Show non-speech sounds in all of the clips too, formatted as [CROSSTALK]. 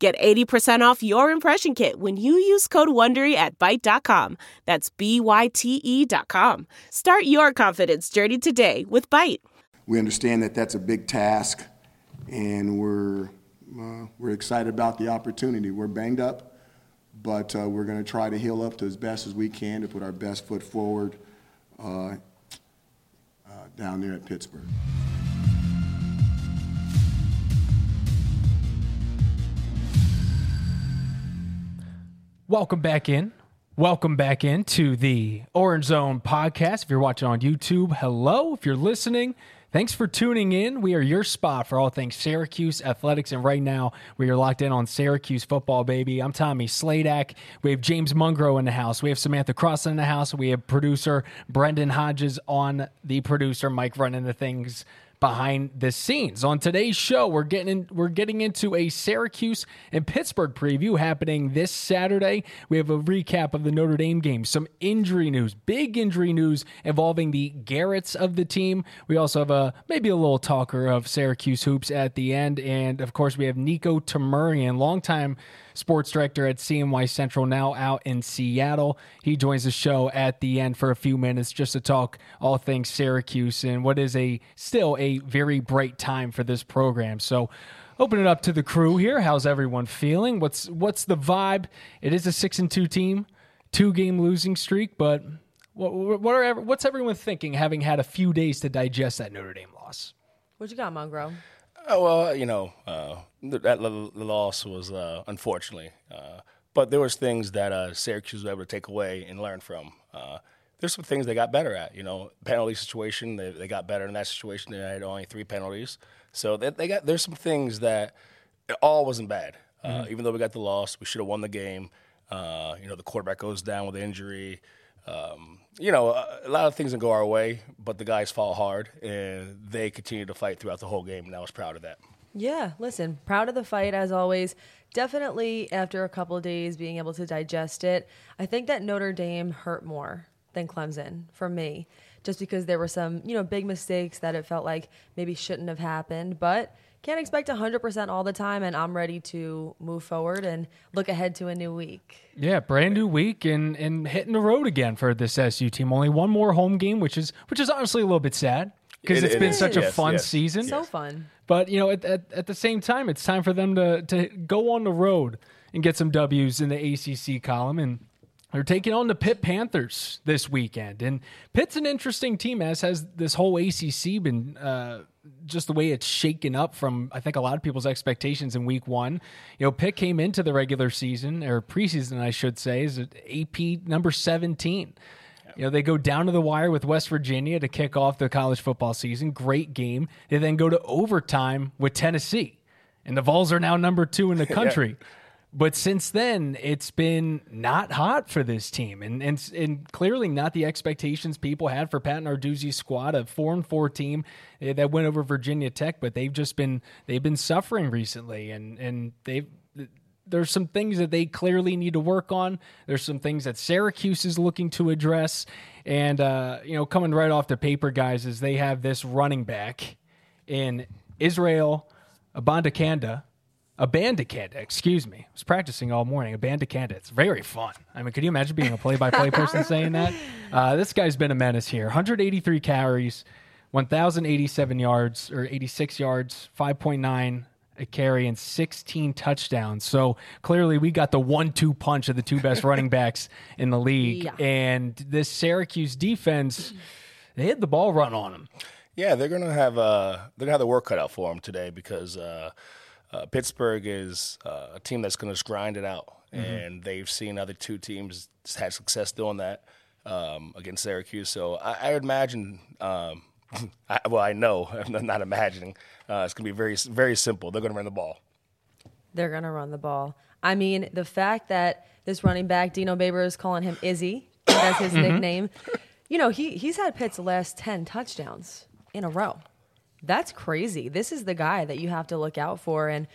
Get 80% off your impression kit when you use code WONDERY at Byte.com. That's B-Y-T-E dot com. Start your confidence journey today with Byte. We understand that that's a big task, and we're, uh, we're excited about the opportunity. We're banged up, but uh, we're going to try to heal up to as best as we can to put our best foot forward uh, uh down there at Pittsburgh. Welcome back in. Welcome back in to the Orange Zone podcast. If you're watching on YouTube, hello. If you're listening, thanks for tuning in. We are your spot for all things Syracuse athletics. And right now, we are locked in on Syracuse football, baby. I'm Tommy Sladek. We have James Mungro in the house. We have Samantha Croston in the house. We have producer Brendon Hodges on the producer, Mike running the things behind the scenes. On today's show, we're getting in, we're getting into a Syracuse and Pittsburgh preview happening this Saturday. We have a recap of the Notre Dame game, some injury news, big injury news involving the Garrets of the team. We also have a maybe a little talker of Syracuse hoops at the end, and of course we have Niko Tamurian, longtime sports director at CNY Central, now out in Seattle. He joins the show at the end for a few minutes just to talk all things Syracuse and what is a still a very bright time for this program. So open it up to the crew here. How's everyone feeling? What's what's the vibe? It is a six and two team, two game losing streak, but what, what are what's everyone thinking having had a few days to digest that Notre Dame loss? What you got, Mungro? Oh, well, you know, uh, that loss was uh, unfortunately, uh, but there was things that uh, Syracuse was able to take away and learn from. Uh, there's some things they got better at. You know, penalty situation, they, they got better in that situation. They had only three penalties, so they, they got. There's some things that it all wasn't bad. Uh, mm-hmm. Even though we got the loss, we should have won the game. you know, the quarterback goes down with the injury. Um, you know, a lot of things didn't go our way, but the guys fought hard and they continued to fight throughout the whole game, and I was proud of that. Yeah, listen, proud of the fight as always. Definitely after a couple days being able to digest it, I think that Notre Dame hurt more than Clemson for me, just because there were some, you know, big mistakes that it felt like maybe shouldn't have happened, but can't expect 100% all the time and i'm ready to move forward and look ahead to a new week yeah brand new week and and hitting the road again for this su team only one more home game which is which is honestly a little bit sad because it, has been is. such a yes, fun yes. season so fun but you know at, at, at the same time it's time for them to to go on the road and get some w's in the acc column and they're taking on the Pitt Panthers this weekend, and Pitt's an interesting team. As has this whole ACC been uh, just the way it's shaken up from I think a lot of people's expectations in week one. You know, Pitt came into the regular season or preseason, I should say, is AP number 17. You know, they go down to the wire with West Virginia to kick off the college football season. Great game. They then go to overtime with Tennessee. And the Vols are now number two in the [LAUGHS] country. yeah. But since then, it's been not hot for this team, and and and clearly not the expectations people had for Pat Narduzzi's squad, a four and four team eh, that went over Virginia Tech. But they've just been they've been suffering recently, and and they've there's some things that they clearly need to work on. There's some things that Syracuse is looking to address, and uh, you know, coming right off the paper, guys, is they have this running back in Israel Abanikanda Abanikanda, excuse me. I was practicing all morning. A Abanikanda. It's very fun. I mean, could you imagine being a play-by-play [LAUGHS] person saying that? Uh, this guy's been a menace here. 183 carries, 1,087 yards or 86 yards, 5.9 a carry, and 16 touchdowns. So clearly, we got the one-two punch of the two best running [LAUGHS] backs in the league. Yeah. And this Syracuse defense, they had the ball run on them. Yeah, they're gonna have uh, they're gonna have the work cut out for them today because. Uh, uh, Pittsburgh is uh, a team that's going to grind it out, mm-hmm. and they've seen other two teams have success doing that um, against Syracuse. So I, I would imagine, um, [LAUGHS] I, well, I know, [LAUGHS] I'm not imagining, uh, it's going to be very, very simple. They're going to run the ball. They're going to run the ball. I mean, the fact that this running back. Dino Baber is calling him Izzy. That's his Mm-hmm. nickname. You know, he he's had Pitt's last 10 touchdowns in a row. That's crazy. This is the guy that you have to look out for. And,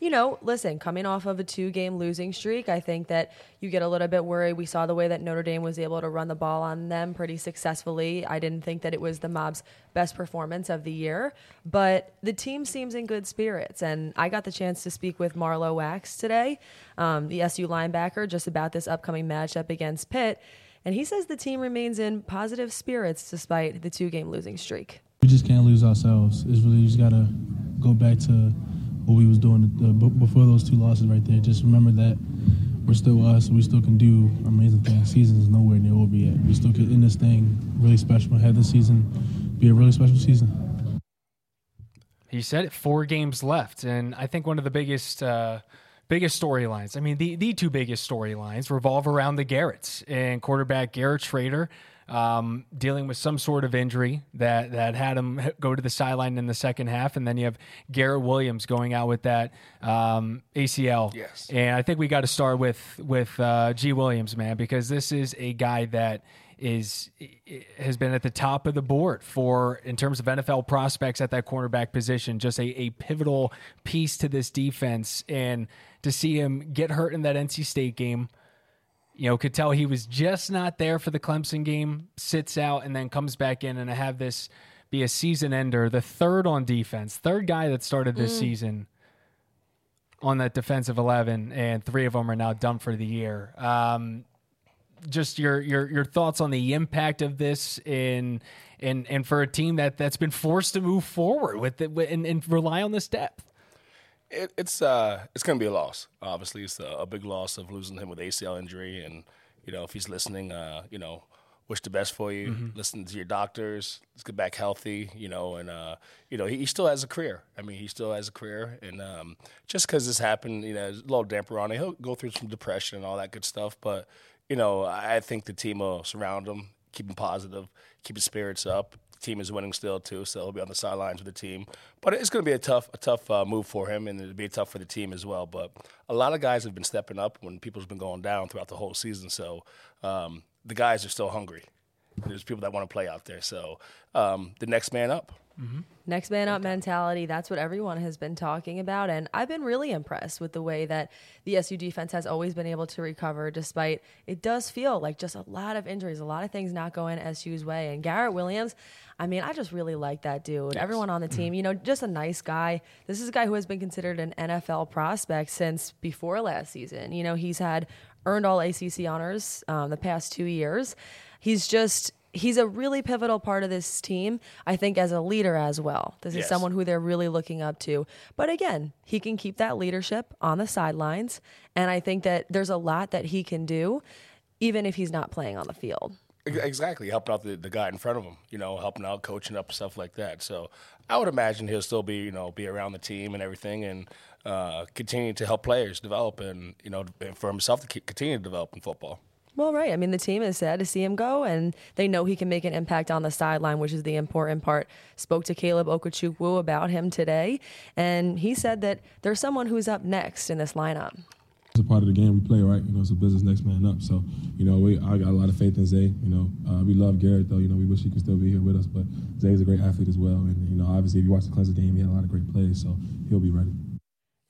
you know, listen, coming off of a two game losing streak, I think that you get a little bit worried. We saw the way that Notre Dame was able to run the ball on them pretty successfully. I didn't think that it was the mob's best performance of the year, but the team seems in good spirits. And I got the chance to speak with Marlowe Wax today, um, the SU linebacker, just about this upcoming matchup against Pitt. And he says the team remains in positive spirits despite the two game losing streak. We just can't lose ourselves. It's really just gotta go back to what we was doing before those two losses right there. Just remember that we're still us. We still can do amazing things. Season is nowhere near where we at. We still can end this thing really special. Have this season be a really special season. He said it. Four games left, and I think one of the biggest uh, biggest storylines. I mean, the the two biggest storylines revolve around the Garretts and quarterback Garrett Shrader. Um, dealing with some sort of injury that that had him go to the sideline in the second half, and then you have Garrett Williams going out with that um, ACL. Yes. and I think we got to start with with uh, G Williams, man, because this is a guy that is has been at the top of the board for in terms of NFL prospects at that cornerback position. Just a, a pivotal piece to this defense, and to see him get hurt in that NC State game, you know, could tell he was just not there for the Clemson game. Sits out and then comes back in, and I have this be a season ender, the third on defense, third guy that started this season on that defensive eleven, and three of them are now done for the year. Um, just your your your thoughts on the impact of this in and and for a team that that's been forced to move forward with it and, and rely on this depth. It, it's uh, it's going to be a loss. Obviously, it's a, a big loss of losing him with ACL injury, and you know if he's listening, uh, you know, wish the best for you. Listen to your doctors. Let's get back healthy. You know, and uh, you know he, he still has a career. I mean, he still has a career, and um, just because this happened, you know, a little damper on it. He'll go through some depression and all that good stuff, but you know, I think the team will surround him, keep him positive, keep his spirits up. Team is winning still too, so he'll be on the sidelines with the team. But it's going to be a tough, a tough uh, move for him, and it'll be tough for the team as well. But a lot of guys have been stepping up when people's been going down throughout the whole season. So um, the guys are still hungry. There's people that want to play out there. So um, the next man up. Next man up mentality. That's what everyone has been talking about. And I've been really impressed with the way that the SU defense has always been able to recover, despite it does feel like just a lot of injuries, a lot of things not going SU's way. And Garrett Williams, I mean, I just really like that dude. Everyone on the team, you know, just a nice guy. This is a guy who has been considered an NFL prospect since before last season. You know, he's had earned all ACC honors um, the past two years. He's just he's a really pivotal part of this team, I think, as a leader as well. This is someone who they're really looking up to. But again, he can keep that leadership on the sidelines. And I think that there's a lot that he can do, even if he's not playing on the field. Exactly, helping out the, the guy in front of him, you know, helping out, coaching up, stuff like that. So I would imagine he'll still be, you know, be around the team and everything, and uh, continue to help players develop, and you know, for himself to continue to develop in football. Well, right. I mean, the team is sad to see him go, and they know he can make an impact on the sideline, which is the important part. Spoke to Caleb Okechukwu about him today, and he said that there's someone who's up next in this lineup. It's a part of the game we play, right? You know, it's a business next man up. So, you know, we I got a lot of faith in Zay. You know, uh, we love Garrett though. You know, we wish he could still be here with us, but Zay's a great athlete as well. And you know, obviously, if you watch the Clemson game, he had a lot of great plays, so he'll be ready.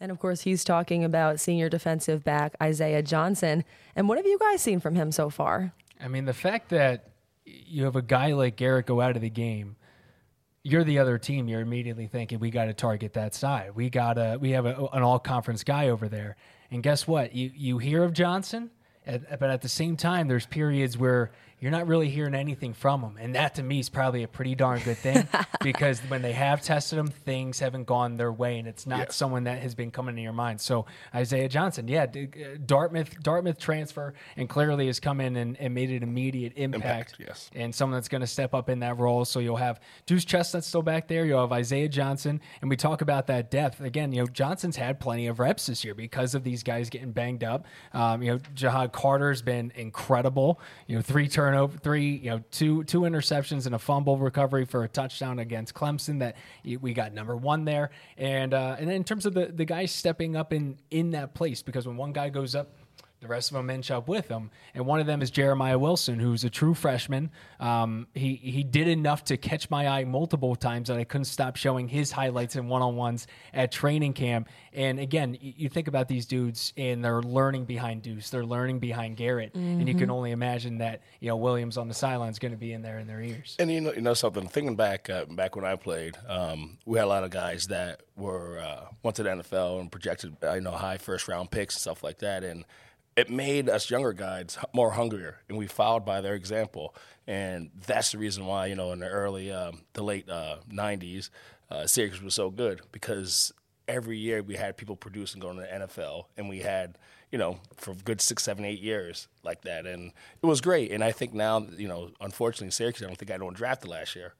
And of course, he's talking about senior defensive back Isaiah Johnson. And what have you guys seen from him so far? I mean, the fact that you have a guy like Garrett go out of the game, you're the other team. You're immediately thinking we got to target that side. We got to. We have a, an all conference guy over there. And guess what? You you hear of Johnson, but at the same time, there's periods where you're not really hearing anything from them. and that to me is probably a pretty darn good thing [LAUGHS] because when they have tested them, things haven't gone their way, and it's not Yes. someone that has been coming to your mind. So Isaiah Johnson, yeah, uh, Dartmouth Dartmouth transfer, and clearly has come in and, and made an immediate impact. Impact, yes. And someone that's going to step up in that role. So you'll have Deuce Chestnut still back there. You'll have Isaiah Johnson, and we talk about that depth again. You know, Johnson's had plenty of reps this year because of these guys getting banged up. Um, you know, Ja'Had Carter's been incredible. You know, three turnover, three, you know, two two interceptions and a fumble recovery for a touchdown against Clemson. That we got number one there, and uh, and in terms of the the guys stepping up in in that place, because when one guy goes up The rest of them inch up with him, and one of them is Jeremiah Wilson, who's a true freshman. Um, he he did enough to catch my eye multiple times that I couldn't stop showing his highlights and one on ones at training camp. And again, you, you think about these dudes, and they're learning behind Deuce, they're learning behind Garrett, and you can only imagine that you know Williams on the sideline is going to be in there in their ears. And you know, you know something. Thinking back, uh, back when I played, um, we had a lot of guys that were uh, went to the NFL and projected, uh, you know, high first round picks and stuff like that, and it made us younger guys more hungrier, and we followed by their example. And that's the reason why, you know, in the early, um, the late uh, '90s, uh, Syracuse was so good because every year we had people producing going to the NFL, and we had, you know, for good six, seven, eight years like that, and it was great. And I think now, you know, unfortunately, Syracuse, I don't think I don't drafted last year.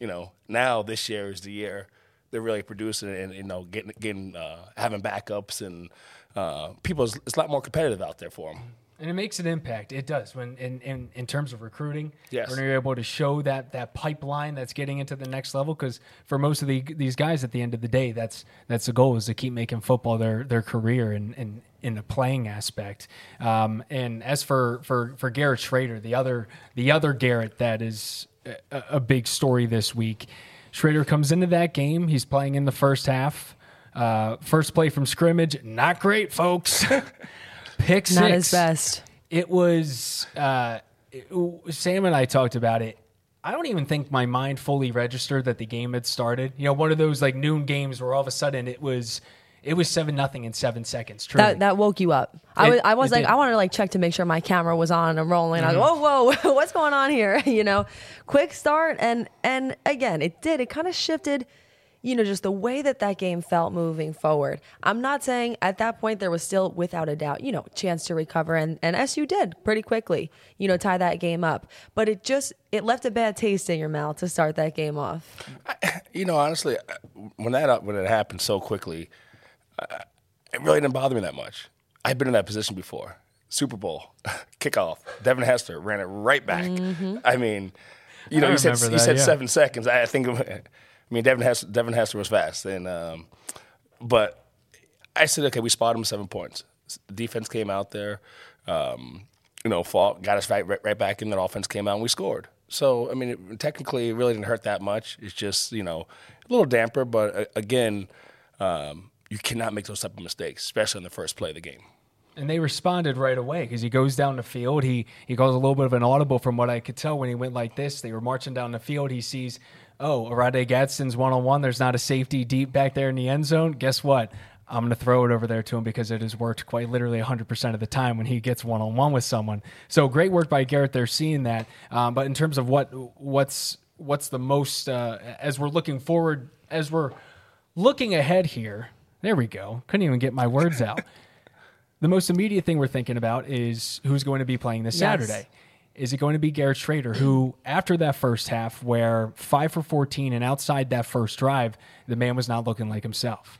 You know, now this year is the year they're really producing and you know getting getting uh, having backups and uh, people. It's a lot more competitive out there for them. And it makes an impact. It does when in, in, in terms of recruiting. Yes. When you're able to show that that pipeline that's getting into the next level, because for most of the, these guys, at the end of the day, that's that's the goal is to keep making football their their career and in, in the playing aspect. Um, and as for, for for Garrett Shrader, the other the other Garrett that is a, a big story this week. Shrader comes into that game. He's playing in the first half. Uh, first play from scrimmage, not great, folks. [LAUGHS] Pick six. Not his best. It was uh, it- Sam and I talked about it. I don't even think my mind fully registered that the game had started. You know, one of those like noon games where all of a sudden it was it was seven nothing in seven seconds. Truly. That that woke you up. I It- was I was like did. Mm-hmm. I wanted to like check to make sure my camera was on and rolling. I was like, whoa whoa [LAUGHS] what's going on here? [LAUGHS] you know, quick start and and again it did it kind of shifted. You know, just the way that that game felt moving forward. I'm not saying at that point there was still, without a doubt, you know, chance to recover, and and SU did pretty quickly. You know, tie that game up, but it just it left a bad taste in your mouth to start that game off. [CLEARS THROAT] You know, honestly, uh, when that when it happened so quickly, uh, it really didn't bother me that much. I've been in that position before. Super Bowl [LAUGHS] kickoff. Devin Hester ran it right back. I mean, you know, I you said remember you said yeah. seven seconds. I think. I mean, Devin Hester, Devin Hester was fast, and um, but I said, okay, we spotted him seven points. Defense came out there, um, you know, fought, got us right, right, back in. The offense came out and we scored. So, I mean, it, technically, it really didn't hurt that much. It's just, you know, a little damper, but uh, again, um, you cannot make those type of mistakes, especially in the first play of the game. and they responded right away because he goes down the field. He he goes a little bit of an audible from what I could tell when he went like this. They were marching down the field. He sees, oh, Oronde Gadsden's one on one. There's not a safety deep back there in the end zone. Guess what? I'm going to throw it over there to him because it has worked quite literally 100% of the time when he gets one on one with someone. So great work by Garrett there seeing that. Um, but in terms of what what's what's the most uh, as we're looking forward as we're looking ahead here. There we go. Couldn't even get my words out. [LAUGHS] The most immediate thing we're thinking about is who's going to be playing this Yes. Saturday. Is it going to be Garrett Shrader, who, after that first half, where five for 14 and outside that first drive, the man was not looking like himself?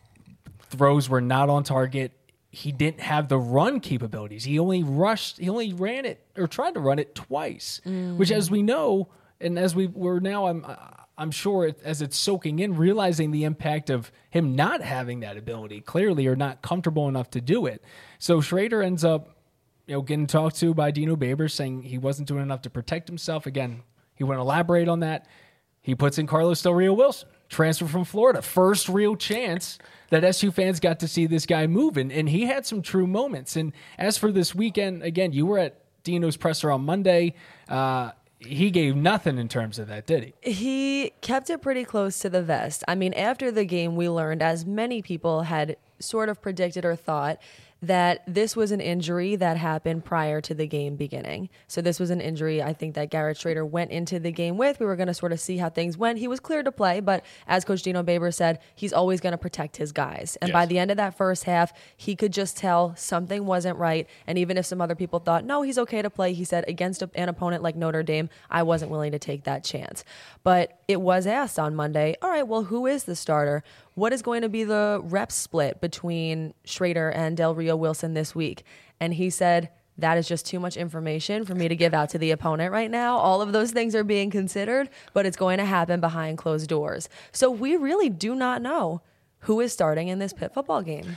Throws were not on target. He didn't have the run capabilities. He only rushed, he only ran it or tried to run it twice, which, as we know, and as we were now, I'm, I'm sure it, as it's soaking in, realizing the impact of him not having that ability clearly or not comfortable enough to do it. So Shrader ends up, you know, getting talked to by Dino Babers saying he wasn't doing enough to protect himself. Again, he wouldn't elaborate on that. He puts in Carlos Del Rio Wilson, transfer from Florida, first real chance that SU fans got to see this guy moving, and, he had some true moments. And as for this weekend, again, you were at Dino's presser on Monday. Uh, he gave nothing in terms of that, did he? He kept it pretty close to the vest. I mean, after the game, we learned, as many people had sort of predicted or thought, that this was an injury that happened prior to the game beginning. So this was an injury I think that Garrett Shrader went into the game with. We were going to sort of see how things went. He was clear to play, but as Coach Dino Baber said, he's always going to protect his guys. And by the end of that first half, he could just tell something wasn't right. And even if some other people thought, no, he's okay to play, he said, against an opponent like Notre Dame, I wasn't willing to take that chance. But it was asked on Monday, all right, well, who is the starter? What is going to be the rep split between Shrader and Del Rio Wilson this week? And he said, that is just too much information for me to give out to the opponent right now. All of those things are being considered, but it's going to happen behind closed doors. So we really do not know who is starting in this Pitt football game.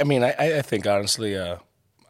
I mean, I, I think honestly, uh,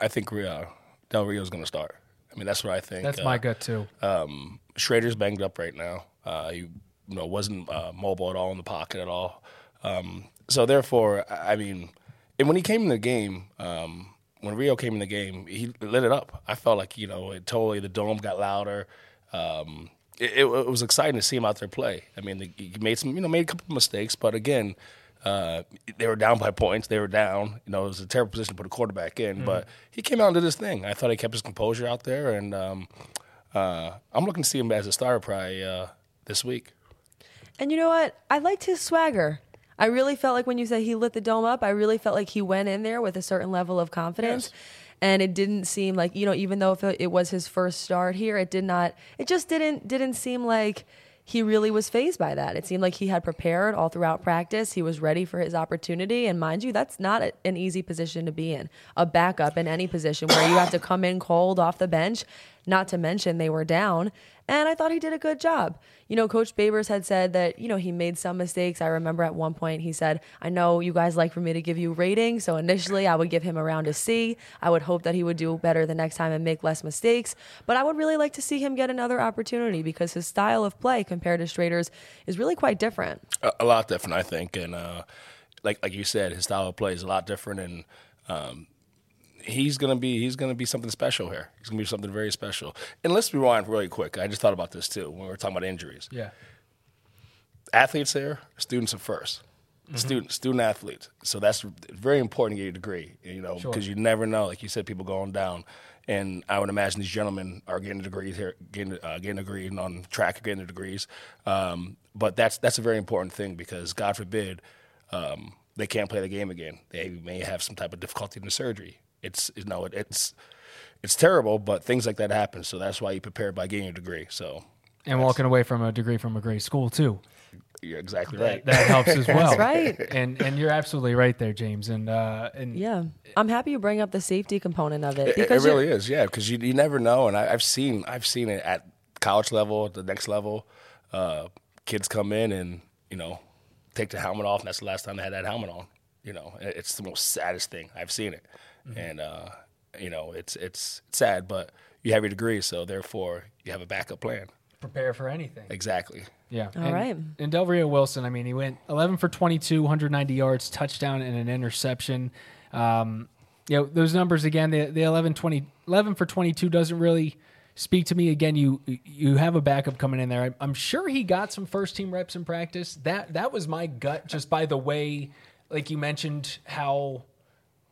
I think uh, Del is going to start. I mean, that's what I think. That's Uh, my gut too. um, Shrader's banged up right now. Uh, he, you know, wasn't uh, mobile at all in the pocket at all. Um, so therefore, I mean, and when he came in the game, um, when Rio came in the game, he lit it up. I felt like you know, it totally the dome got louder. Um, it, it, it was exciting to see him out there play. I mean, the, he made some, you know, made a couple of mistakes, but again. Uh, they were down by points. They were down. You know, it was a terrible position to put a quarterback in. But he came out and did his thing. I thought he kept his composure out there, and um, uh, I'm looking to see him as a starter probably uh, this week. And you know what? I liked his swagger. I really felt like when you said he lit the dome up, I really felt like he went in there with a certain level of confidence. Yes. And it didn't seem like, you know, even though if it it was his first start here, it did not it just didn't didn't seem like he really was phased by that. It seemed like he had prepared all throughout practice. He was ready for his opportunity. And mind you, that's not a, an easy position to be in. A backup in any position where you have to come in cold off the bench, not to mention they were down. And I thought he did a good job. You know, Coach Babers had said that, you know, he made some mistakes. I remember at one point he said, I know you guys like for me to give you ratings. So initially I would give him around a C. I would hope that he would do better the next time and make less mistakes. But I would really like to see him get another opportunity because his style of play compared to Shrader's is really quite different. A, a lot different, I think, and uh, like like you said, his style of play is a lot different, and um, he's gonna be he's gonna be something special here. He's gonna be something very special. And let's rewind really quick. I just thought about this too when we were talking about injuries. Yeah. Athletes there, students are 1st Mm-hmm. Student student athletes. So that's very important to get your degree. You know, because you never know. Like you said, people going down. And I would imagine these gentlemen are getting degrees here, getting uh, getting a degree on track, getting their degrees. Um, but that's that's a very important thing because God forbid um, they can't play the game again. They may have some type of difficulty in the surgery. It's you know it, it's it's terrible, but things like that happen. So that's why you prepare by getting your degree. So And walking away from a degree from a great school too. you're exactly right. That helps as [LAUGHS] well. right. And and you're absolutely right there, James. And uh and Yeah. I'm happy you bring up the safety component of it. It, it really is, yeah, because you, you never know, and I, I've seen I've seen it at college level, at the next level. Uh, kids come in and you know take the helmet off, and that's the last time they had that helmet on. You know, it's the most saddest thing I've seen it, and uh, you know it's it's sad, but you have your degree, so therefore you have a backup plan. prepare for anything. Exactly. Yeah. All and, right. And Del Rio Wilson, I mean, he went 11 for 22, 190 yards, touchdown, and an interception. Um, you know, those numbers again, the, the 11, 20, 11 for 22 doesn't really speak to me. Again, you you have a backup coming in there. I, I'm sure he got some first team reps in practice. That that was my gut just by the way, like you mentioned, how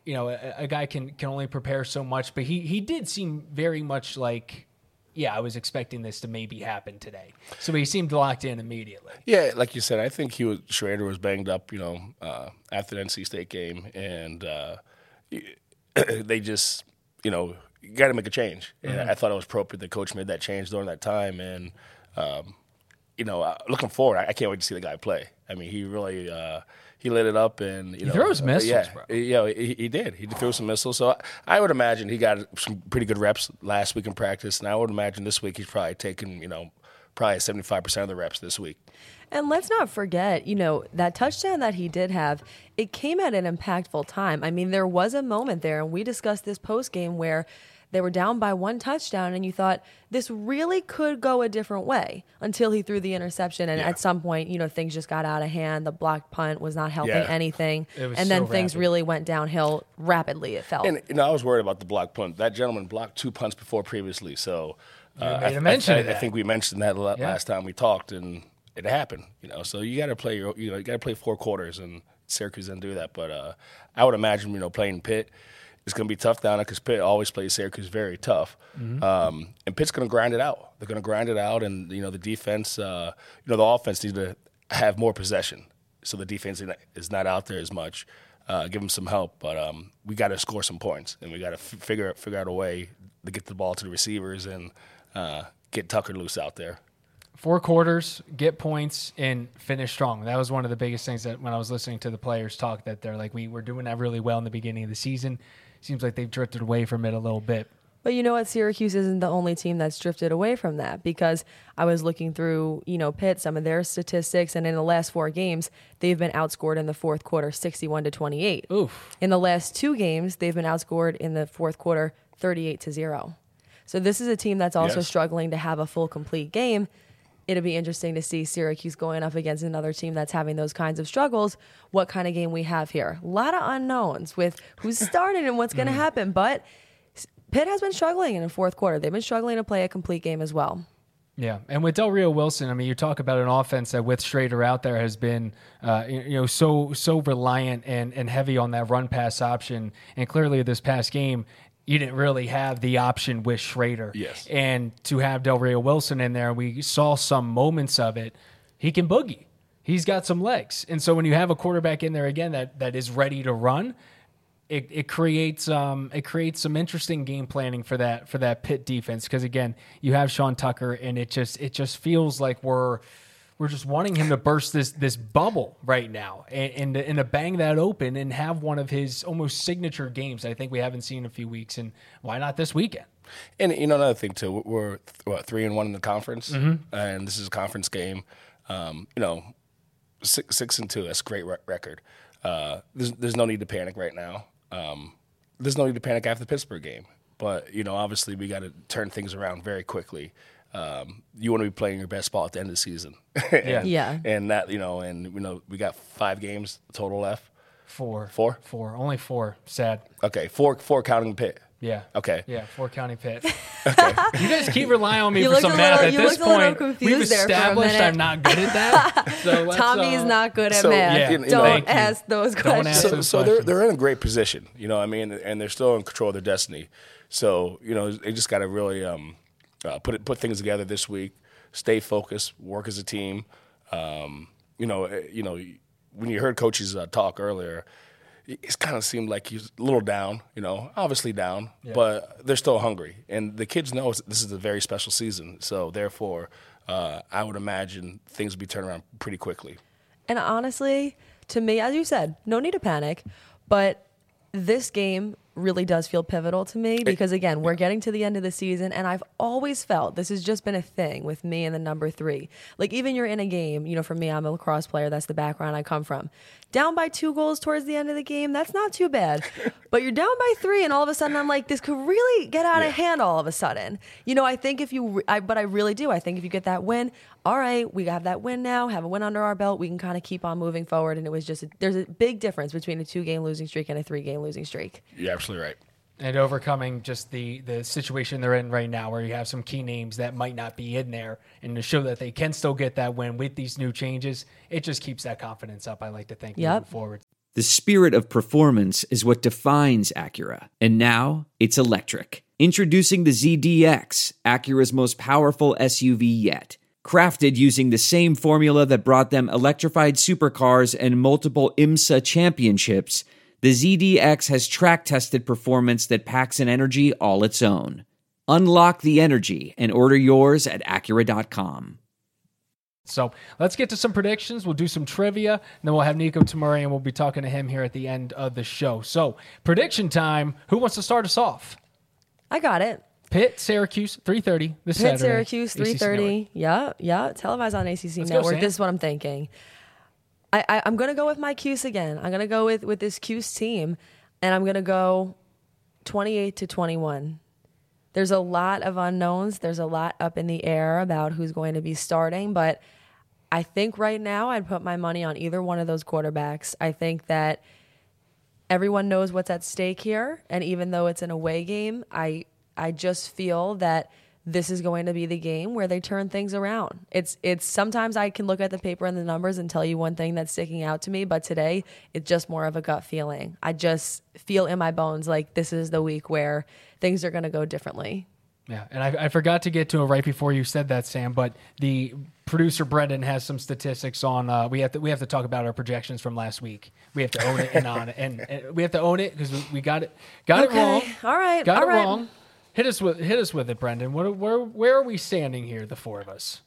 you know a, a guy can can only prepare so much, but he he did seem very much like. Yeah, I was expecting this to maybe happen today. So he seemed locked in immediately. Yeah, like you said, I think he was Shrader was banged up, you know, uh, after the NC State game, and uh, [CLEARS THROAT] they just, you know, you got to make a change. And I thought it was appropriate that coach made that change during that time, and um, you know, uh, looking forward, I, I can't wait to see the guy play. I mean, he really uh, he lit it up, and you know, throws uh, missiles, yeah, bro. yeah, he, he did. He threw some missiles. So I, I would imagine he got some pretty good reps last week in practice, and I would imagine this week he's probably taking, you know, probably seventy five percent of the reps this week. And let's not forget, you know, that touchdown that he did have, it came at an impactful time. I mean, there was a moment there, and we discussed this post game where they were down by one touchdown, and you thought this really could go a different way until he threw the interception. And at some point, you know, things just got out of hand. The blocked punt was not helping Yeah. anything. It was and then so things rapid. really went downhill rapidly, it felt. And you know, I was worried about the block punt. That gentleman blocked two punts before previously, so uh, made I, a mention I, of I think we mentioned that la- Yeah. last time we talked, and it happened. You know, so you got to play your, you know, you got to play four quarters, and Syracuse didn't do that. But uh, I would imagine, you know, playing Pitt. It's going to be tough down there because Pitt always plays Syracuse very tough, Mm-hmm. um, and Pitt's going to grind it out. They're going to grind it out, and you know the defense, uh, you know the offense needs to have more possession, so the defense is not out there as much. Uh, give them some help, but um, we got to score some points, and we got to f- figure figure out a way to get the ball to the receivers and uh, get Tucker loose out there. four quarters, get points, and finish strong. That was one of the biggest things that when I was listening to the players talk that they're like, we were doing that really well in the beginning of the season. Seems like they've drifted away from it a little bit. But you know what? Syracuse isn't the only team that's drifted away from that because I was looking through, you know, Pitt, some of their statistics, and in the last four games, they've been outscored in the fourth quarter 61 to 28. Oof. In the last two games, they've been outscored in the fourth quarter 38 to 0. So this is a team that's also Yes. struggling to have a full complete game. It'll be interesting to see Syracuse going up against another team that's having those kinds of struggles. What kind of game we have here? A lot of unknowns with who's [LAUGHS] starting and what's going to happen. But Pitt has been struggling in the fourth quarter. They've been struggling to play a complete game as well. Yeah, and with Del Rio Wilson, I mean, you talk about an offense that with Shrader out there has been, uh, you you know, so so reliant and and heavy on that run pass option, and clearly this past game. You didn't really have the option with Shrader. Yes. And to have Del Rio Wilson in there, we saw some moments of it. He can boogie. He's got some legs. And so when you have a quarterback in there again that, that is ready to run, it, it creates um it creates some interesting game planning for that for that Pitt defense because again you have Sean Tucker and it just it just feels like we're we're just wanting him to burst this this bubble right now and and to, and to bang that open and have one of his almost signature games I think we haven't seen in a few weeks and why not this weekend And you know another thing too, we're what three and one in the conference, and this is a conference game. Um, you know, six, six and two. That's a great re- record. Uh, there's there's no need to panic right now. Um, there's no need to panic after the Pittsburgh game, but you know obviously we got to turn things around very quickly. Um, you want to be playing your best ball at the end of the season. Yeah. [LAUGHS] Yeah. and that you know, and you know we got five games total left. four Four? four only four sad Okay, four four counting Pitt. yeah Okay. yeah four county Pitt [LAUGHS] okay you guys keep relying on me You for some math little- at this looked a little point we've there for a established. I'm not good at that [LAUGHS] so let's, Tommy's uh, not good at so, math. yeah, you know, Don't thank ask those Don't questions. ask so, those so they're questions. they're in a great position, you know. what I mean, and they're still in control of their destiny. So you know, they just got to really um, uh, put it, put things together this week. Stay focused, work as a team. Um, you know, eh, you know, when you heard coaches uh, talk earlier, it it kind of seemed like he's a little down. You know, obviously down, but they're still hungry, and the kids know this is a very special season. So therefore, uh, I would imagine things will be turned around pretty quickly. And honestly, to me, as you said, no need to panic. But this game really does feel pivotal to me because, again, we're getting to the end of the season, and I've always felt this has just been a thing with me and the number three. Like, even you're in a game, you know, for me, I'm a lacrosse player. That's the background I come from. Down by two goals towards the end of the game, that's not too bad. [LAUGHS] but you're down by three, and all of a sudden, I'm like, this could really get out of hand all of a sudden. You know, I think if you, I, but I really do. I think if you get that win, all right, we have that win now, have a win under our belt, we can kind of keep on moving forward. And it was just, a, there's a big difference between a two game losing streak and a three game losing streak. You're absolutely right. and overcoming just the the situation they're in right now where you have some key names that might not be in there and to show that they can still get that win with these new changes it just keeps that confidence up i like to think Yep. moving forward The spirit of performance is what defines Acura. And now it's electric. Introducing the ZDX, Acura's most powerful SUV yet. Crafted using the same formula that brought them electrified supercars and multiple IMSA championships, the ZDX has track tested performance that packs an energy all its own. Unlock the energy and order yours at Acura.com. so let's get to some predictions we'll do some trivia and then we'll have Niko Tamurian we'll be talking to him here at the end of the show so prediction time who wants to start us off I got it. pitt syracuse 3.30 this Pitt, Saturday, Syracuse, ACC three thirty. Yeah, yeah. Televised on ACC go, Network. Sam. this is what I'm thinking. I, I I'm gonna go with my Cuse again. I'm gonna go with with this Cuse team, and I'm gonna go 28 to 21. There's a lot of unknowns. There's a lot up in the air about who's going to be starting, but I think right now I'd put my money on either one of those quarterbacks. I think that everyone knows what's at stake here and even though it's an away game i i just feel that this is going to be the game where they turn things around it's it's sometimes i can look at the paper and the numbers and tell you one thing that's sticking out to me but today it's just more of a gut feeling i just feel in my bones like this is the week where things are going to go differently Yeah, and I, I forgot to get to it right before you said that, Sam. But the producer Brendon has some statistics on. Uh, we have to we have to talk about our projections from last week. We have to own it and on it, and, and we have to own it because we, we got it got it wrong. all right, got all it right. wrong. Hit us with hit us with it, Brendon. What where where are we standing here, the four of us?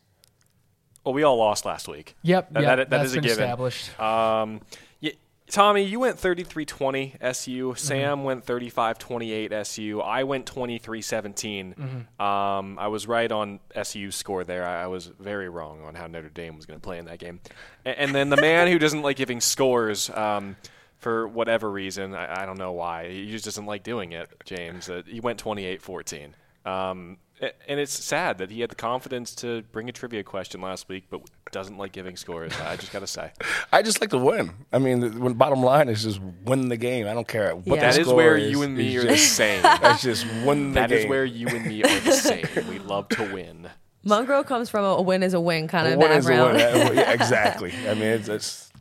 Well, we all lost last week. Yep, That- yep, that- that that's is a given. established. Um, yeah, Tommy, you went 33-20 SU. Sam went 35-28 SU. I went 23-17. Um, I was right on SU's score there. I, I was very wrong on how Notre Dame was going to play in that game. And, and then the man who doesn't like giving scores um, for whatever reason, I, I don't know why. He just doesn't like doing it, James. Uh, he went 28-14. Um, and it's sad that he had the confidence to bring a trivia question last week, but doesn't like giving scores. I just got to say. I just like to win. I mean, the, when bottom line is just win the game. I don't care what Yeah. the That is score where is. you and me It's are the same. [LAUGHS] That's just win the That game. is where you and me are the same. We love to win. [LAUGHS] Mungro comes from a, a win is a win kind of Win is a background. win. [LAUGHS] Yeah, exactly. I mean, it's, it's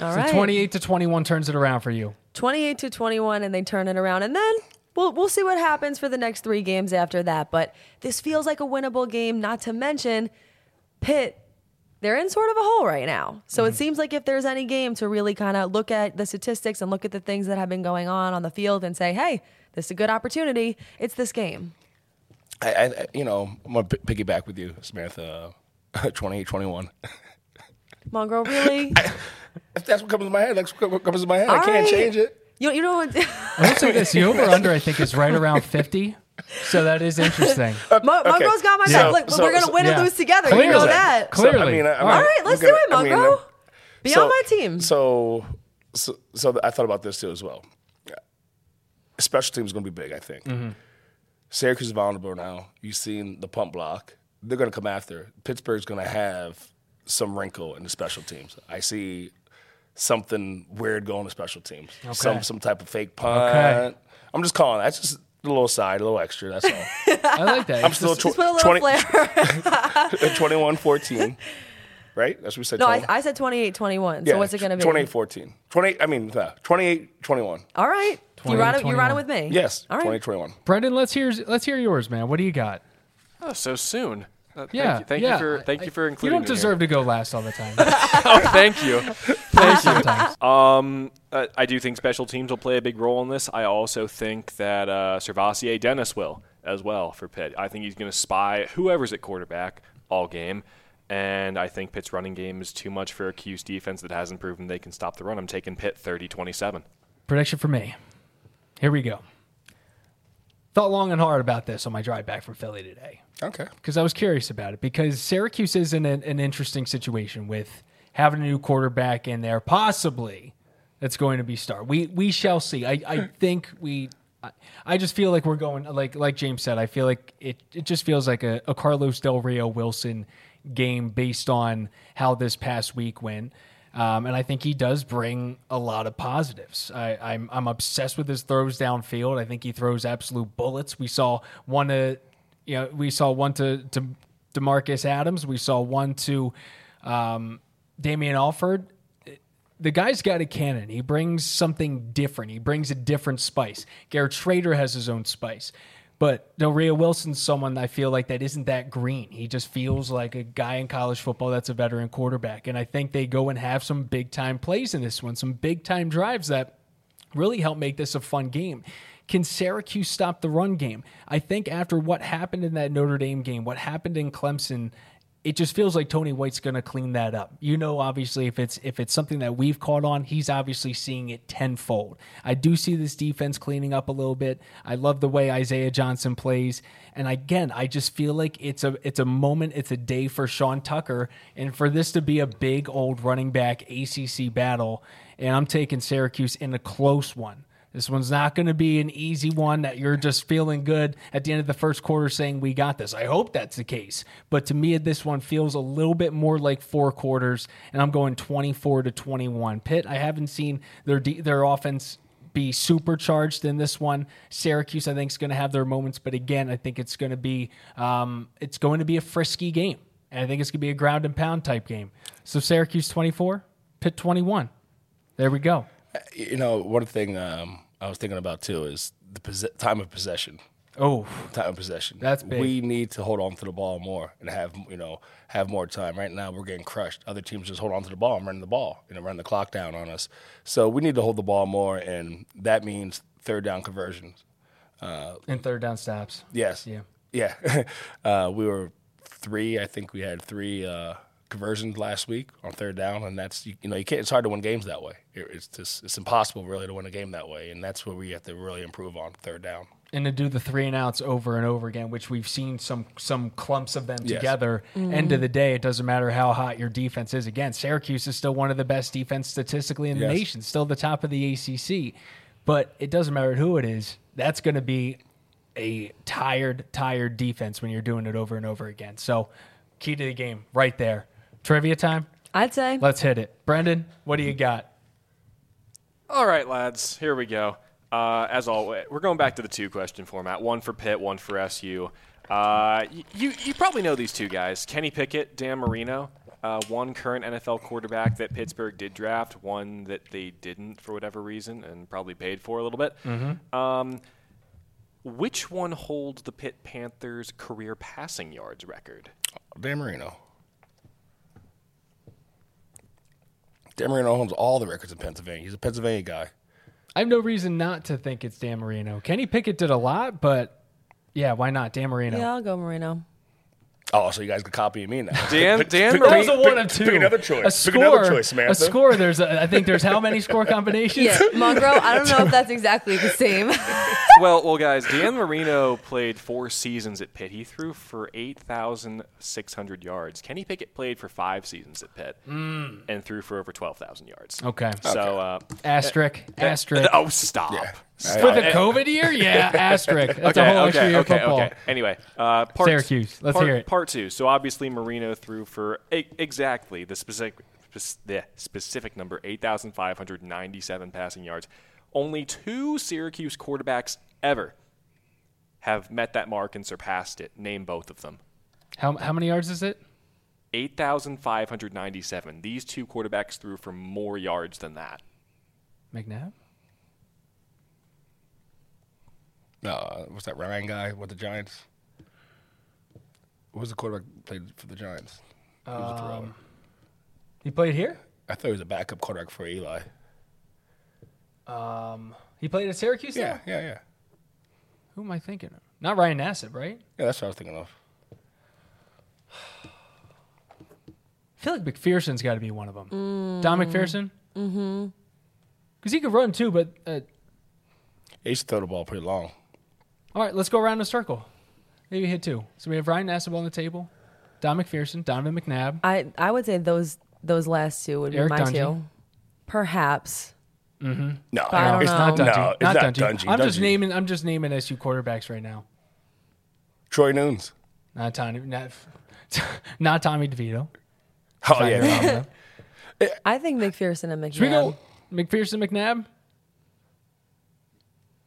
All So right. 28 to 21 turns it around for you. 28 to 21 and they turn it around and then we'll we'll see what happens for the next 3 games after that but this feels like a winnable game not to mention Pitt they're in sort of a hole right now. So Mm-hmm. it seems like if there's any game to really kind of look at the statistics and look at the things that have been going on on the field and say, "Hey, this is a good opportunity." It's this game. I, I, I- you know, I'm gonna piggyback with you, Samantha. [LAUGHS] 28, 21. [LAUGHS] Mungro, really? [LAUGHS] If that's what comes to my head, that's what comes to my head. All I can't change it. you you know what? [LAUGHS] I will say this: the over/under I think is right around 50. So that is interesting. [LAUGHS] Mo- Mungro's got my So- back. Look, so- we're gonna so- win Yeah. and lose together. Clearly. You know that. Clear- So, I Clearly. mean, I, I mean, All right, let's look do at it, I mean, uh, Be so- on my team. So, so, so I thought about this too as well. Special teams is going to be big, I think. Mm-hmm. Syracuse is vulnerable now. You've seen the pump block. They're going to come after. Pittsburgh's going to have some wrinkle in the special teams. I see something weird going to special teams. Some some type of fake punt. Okay. I'm just calling. That's just a little side, a little extra. That's all. [LAUGHS] I like that. I'm still tw- Just put a little 20 flair. [LAUGHS] 21 14. Right? That's what we said. No, I, I said 28 21. So what's it going to be? 28 14. 20, I mean, uh, 28 21. All right. You 28, riding, you 21. riding with me? Yes, All right. 20 21. Brendon, let's hear let's hear yours, man. What do you got? Oh, so soon. Uh, Yeah, Thank, you, thank yeah. you for thank you for including. You don't deserve to go last all the time. [LAUGHS] Oh, thank you. Thank you. Sometimes. Um, uh, I do think special teams will play a big role in this. I also think that uh, SirVocea Dennis will as well for Pitt. I think he's going to spy whoever's at quarterback all game. And I think Pitt's running game is too much for a Cuse defense that hasn't proven they can stop the run. I'm taking Pitt 30 27. Prediction for me. Here we go. Thought long and hard about this on my drive back from Philly today. Okay. because I was curious about it. Because Syracuse is in an, an interesting situation with having a new quarterback in there, possibly that's going to be star. We we shall see. I, I hmm. think we. I, I just feel like we're going like like James said. I feel like it it just feels like a, a Carlos Del Rio Wilson game based on how this past week went. Um, and I think he does bring a lot of positives. I, I'm I'm obsessed with his throws downfield. I think he throws absolute bullets. We saw one to you know, we saw one to to D'Marcus Adams. We saw one to um, Damien Alford. The guy's got a cannon. He brings something different. He brings a different spice. Garrett Shrader has his own spice. But Del Rio Wilson's someone I feel like that isn't that green. He just feels like a guy in college football that's a veteran quarterback. And I think they go and have some big time plays in this one, some big time drives that really help make this a fun game. Can Syracuse stop the run game? I think after what happened in that Notre Dame game, what happened in Clemson, it just feels like Tony White's going to clean that up. You know, obviously, if it's if it's something that we've caught on, he's obviously seeing it tenfold. I do see this defense cleaning up a little bit. I love the way Isaiah Johnson plays, and again, I just feel like it's a it's a moment, it's a day for Sean Tucker, and for this to be a big old running back ACC battle, and I'm taking Syracuse in a close one. This one's not going to be an easy one that you're just feeling good at the end of the first quarter saying, We got this. I hope that's the case. But to me, this one feels a little bit more like four quarters, and I'm going 24 to 21. Pitt, I haven't seen their, their offense be supercharged in this one. Syracuse, I think, is going to have their moments, but again, I think it's going to be um, it's going to be a frisky game, and I think it's going to be a ground and pound type game. So Syracuse 24, Pitt 21. There we go. You know, one thing um, I was thinking about too is the pos- time of possession. Oh, Time of possession. That's big. We need to hold on to the ball more and have you know have more time. Right now, we're getting crushed. Other teams just hold on to the ball and run the ball, you know, run the clock down on us. So we need to hold the ball more, and that means third down conversions. and third down stops. Yes. Yeah. Yeah. [LAUGHS] uh, we were three. I think we had three uh, conversions last week on third down, and that's you, you know you can't. It's hard to win games that way. It- It's just it's impossible really to win a game that way, and that's where we have to really improve on third down. and to do the three and outs over and over again, which we've seen some some clumps of them Yes. together. Mm-hmm. End of the day, it doesn't matter how hot your defense is. Again, Syracuse is still one of the best defense statistically in the Yes. nation, still the top of the ACC. But it doesn't matter who it is. That's going to be a tired, tired defense when you're doing it over and over again. So, key to the game right there. Trivia time. I'd say. Let's hit it. Brendon, what do you got? All right, lads, here we go. Uh, as always, we're going back to the two question format one for Pitt, one for SU. Uh, y- you, you probably know these two guys Kenny Pickett, Dan Marino. Uh, one current NFL quarterback that Pittsburgh did draft, one that they didn't for whatever reason and probably paid for a little bit. Um, which one holds the Pitt Panthers' career passing yards record? Dan Marino. Dan Marino owns all the records in Pennsylvania. He's a Pennsylvania guy. I have no reason not to think it's Dan Marino. Kenny Pickett did a lot, but yeah, why not Dan Marino? Yeah, I'll go Marino. Oh, so you guys can copy me now. Dan, [LAUGHS] Dan pick- That was a Pick- one of two. pick another choice. A Pick another choice, a [LAUGHS] score. There's, a, I think there's how many score [LAUGHS] combinations? Yeah, Monroe, I don't know if that's exactly the same. well, well, guys, Dan Marino played four seasons at Pitt. He threw for 8,600 yards. Kenny Pickett played for five seasons at Pitt hmm. and threw for over 12,000 yards. Okay. So, uh, Asterisk. Eh, eh, asterisk. oh, stop. Yeah. For the COVID year, [LAUGHS] yeah. Asterisk. That's okay, a whole okay, extra year of okay, football. okay. Anyway, uh, part, Syracuse. Let's part, hear it. Part two. So obviously Marino threw for e- exactly the specific the specific number 8,597 passing yards. Only two Syracuse quarterbacks ever have met that mark and surpassed it. Name both of them. How how many yards is it? 8,597. These two quarterbacks threw for more yards than that. McNabb. Uh, what's that Ryan guy with the Giants? What was the quarterback played for the Giants? He was a thrower. He played here. I thought he was a backup quarterback for Eli. Um, He played at Syracuse. Yeah, now? yeah, yeah. Who am I thinking of? Not Ryan Nassib, right? Yeah, that's what I was thinking of. I feel like McPherson's got to be one of them. Don McPherson. Mm-hmm. Because he could run too, but uh, He used to throw the ball pretty long. All right, let's go around the circle. Maybe hit two. So we have Ryan Nassib on the table, Don McPherson, Donovan McNabb. I I would say those those last two would Eric be my Dungey. two. Perhaps. Mm-hmm. No, I don't it's not know. Dungey. No, it's not, not Dungey. Dungey. I'm just Dungey. naming. I'm just naming SU quarterbacks right now. Troy Nunes. Not Tommy. Not, [LAUGHS] not Tommy DeVito. Oh yeah, [LAUGHS] I think McPherson and McNabb. Should we go McPherson McNabb?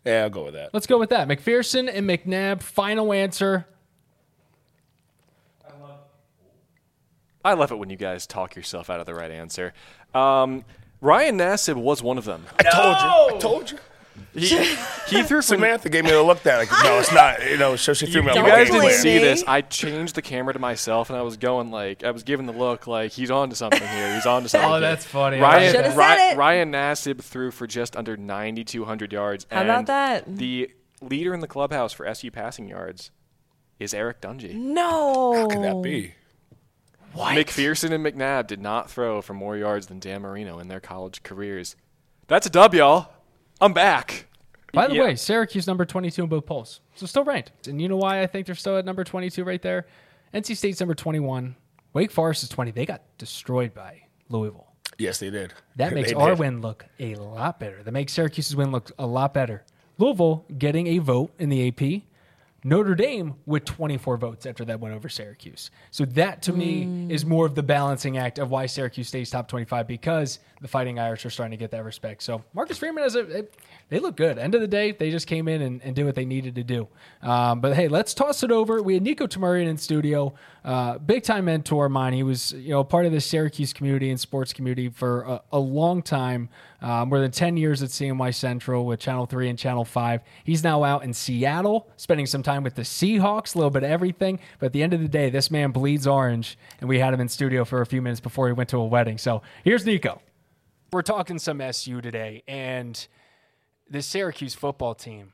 Yeah. I'll go with that. Let's go with that. McPherson and McNabb. Final answer. I love it when you guys talk yourself out of the right answer. Um, Ryan Nassib was one of them. I told you. I told you. He, [LAUGHS] he threw for Samantha gave me a look that like, no, it's not. You know, so she threw me. You a guys didn't blame see this. I changed the camera to myself, and I was going like I was giving the look like he's on to something here. He's on to [LAUGHS] oh, something. Oh, that's funny. I Ryan, like Should've Ry- said it. Ryan Nassib threw for just under 9,200 yards. How about that? The leader in the clubhouse for SU passing yards is Eric Dungey. No. How could that be? McPherson and McNabb did not throw for more yards than Dan Marino in their college careers. That's a dub, y'all. I'm back. By the Yeah. way, Syracuse number 22 in both polls. So still ranked. And you know why I think they're still at number 22 right there? NC State's number 21. Wake Forest is 20. They got destroyed by Louisville. Yes, they did. That [LAUGHS] makes our did. win look a lot better. That makes Syracuse's win look a lot better. Louisville getting a vote in the AP. Notre Dame with 24 votes after that went over Syracuse. So that to me mm. is more of the balancing act of why Syracuse stays top 25 because the Fighting Irish are starting to get that respect. So Marcus Freeman has a they look good. End of the day, they just came in and, and did what they needed to do. Um, but hey, let's toss it over. We had Niko Tamurian in studio, uh, big time mentor of mine. He was you know part of the Syracuse community and sports community for a, a long time, uh, more than 10 years at CNY Central with Channel 3 and Channel 5. He's now out in Seattle, spending some time with the Seahawks, a little bit of everything. But at the end of the day, this man bleeds orange, and we had him in studio for a few minutes before he went to a wedding. So here's Niko. We're talking some SU today, and the Syracuse football team.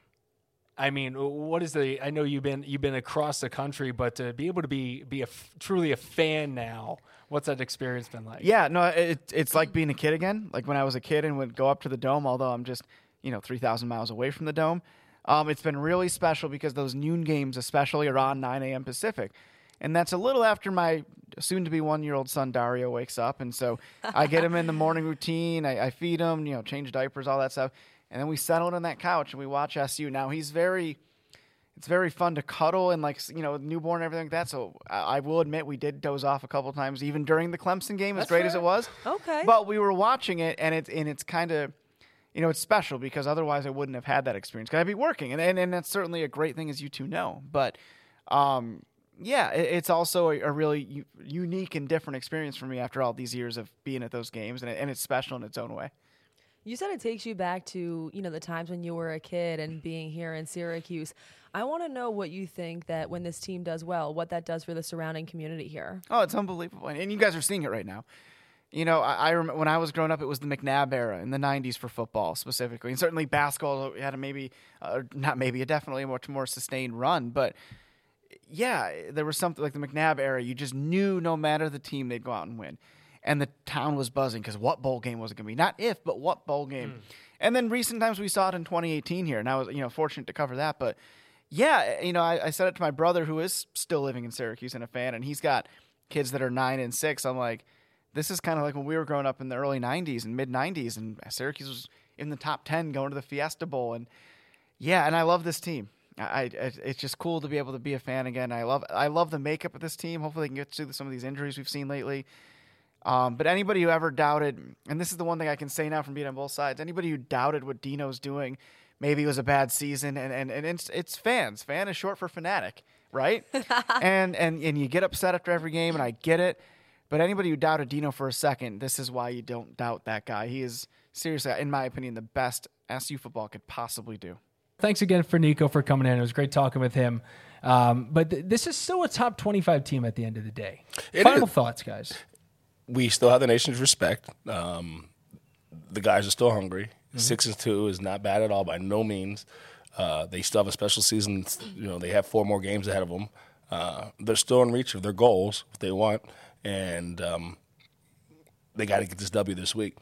I mean, what is the? I know you've been you've been across the country, but to be able to be be a truly a fan now, what's that experience been like? Yeah, no, it, it's like being a kid again. Like when I was a kid and would go up to the dome, although I'm just you know three thousand miles away from the dome. Um, it's been really special because those noon games, especially, are on 9 a.m. Pacific, and that's a little after my soon-to-be one-year-old son Dario wakes up, and so I get him in the morning routine. I, I feed him, you know, change diapers, all that stuff, and then we settled on that couch and we watch SU. Now he's very it's very fun to cuddle and like you know newborn and everything like that. So I, I will admit we did doze off a couple times even during the Clemson game, as That's great as it was. Okay. But we were watching it and it's and it's kind of you know it's special because otherwise I wouldn't have had that experience. Cause I'd be working and and, and that's certainly a great thing as you two know. But um, yeah, it, it's also a, a really u- unique and different experience for me after all these years of being at those games and, it, and it's special in its own way. You said it takes you back to, you know, the times when you were a kid and being here in Syracuse. I want to know what you think that when this team does well, what that does for the surrounding community here. Oh, it's unbelievable, and, you guys are seeing it right now. You know, I, I remember when I was growing up, it was the McNabb era in the '90s for football specifically, and certainly basketball had a maybe, uh, not maybe, a definitely a much more sustained run. But yeah, there was something like the McNabb era. You just knew no matter the team, they'd go out and win, and the town was buzzing because what bowl game was it going to be? Not if, but what bowl game. Hmm. And then recent times we saw it in 2018 here, and I was you know fortunate to cover that, but yeah, you know, I, I said it to my brother who is still living in Syracuse and a fan, and he's got kids that are nine and six. I'm like, this is kind of like when we were growing up in the early 90s and mid 90s, and Syracuse was in the top 10 going to the Fiesta Bowl. And yeah, and I love this team. I, I it's just cool to be able to be a fan again. I love I love the makeup of this team. Hopefully, they can get through some of these injuries we've seen lately. Um, but anybody who ever doubted, and this is the one thing I can say now from being on both sides, anybody who doubted what Dino's doing, maybe it was a bad season, and, and, and it's, it's fans. Fan is short for fanatic, right? [LAUGHS] and, and and you get upset after every game, and I get it. But anybody who doubted Dino for a second, this is why you don't doubt that guy. He is seriously, in my opinion, the best SU football could possibly do. Thanks again for Niko for coming in. It was great talking with him. Um, but th- this is still a top 25 team at the end of the day. It Final is. thoughts, guys. We still have the nation's respect. Um, the guys are still hungry. Six and two is not bad at all by no means. Uh, they still have a special season. You know, they have four more games ahead of them. Uh, they're still in reach of their goals if they want, and um, they got to get this W this week.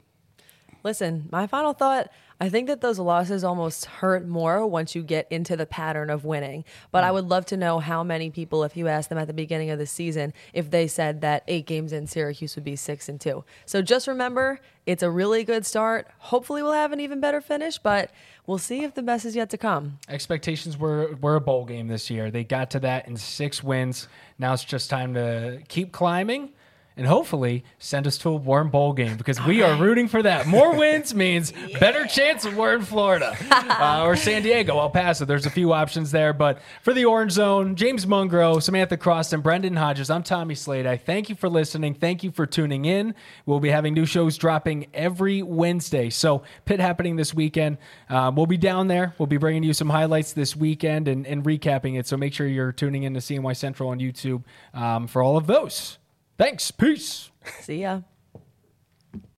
Listen, my final thought I think that those losses almost hurt more once you get into the pattern of winning. But I mm. would love to know how many people, if you asked them at the beginning of the season, if they said that eight games in Syracuse would be six and two. So just remember, it's a really good start. Hopefully, we'll have an even better finish, but we'll see if the best is yet to come. Expectations were were a bowl game this year. They got to that in six wins. Now it's just time to keep climbing and hopefully send us to a warm bowl game because we are rooting for that. More [LAUGHS] wins means better chance of we're in Florida [LAUGHS] uh, or San Diego, El Paso. There's a few options there, but for the Orange Zone, James Mungro, Samantha Cross, and Brendon Hodges, I'm Tommy Slade. I thank you for listening. Thank you for tuning in. We'll be having new shows dropping every Wednesday. So Pitt happening this weekend. Um, we'll be down there. We'll be bringing you some highlights this weekend and, and recapping it. So make sure you're tuning in to CNY Central on YouTube um, for all of those. Thanks. Peace. See ya.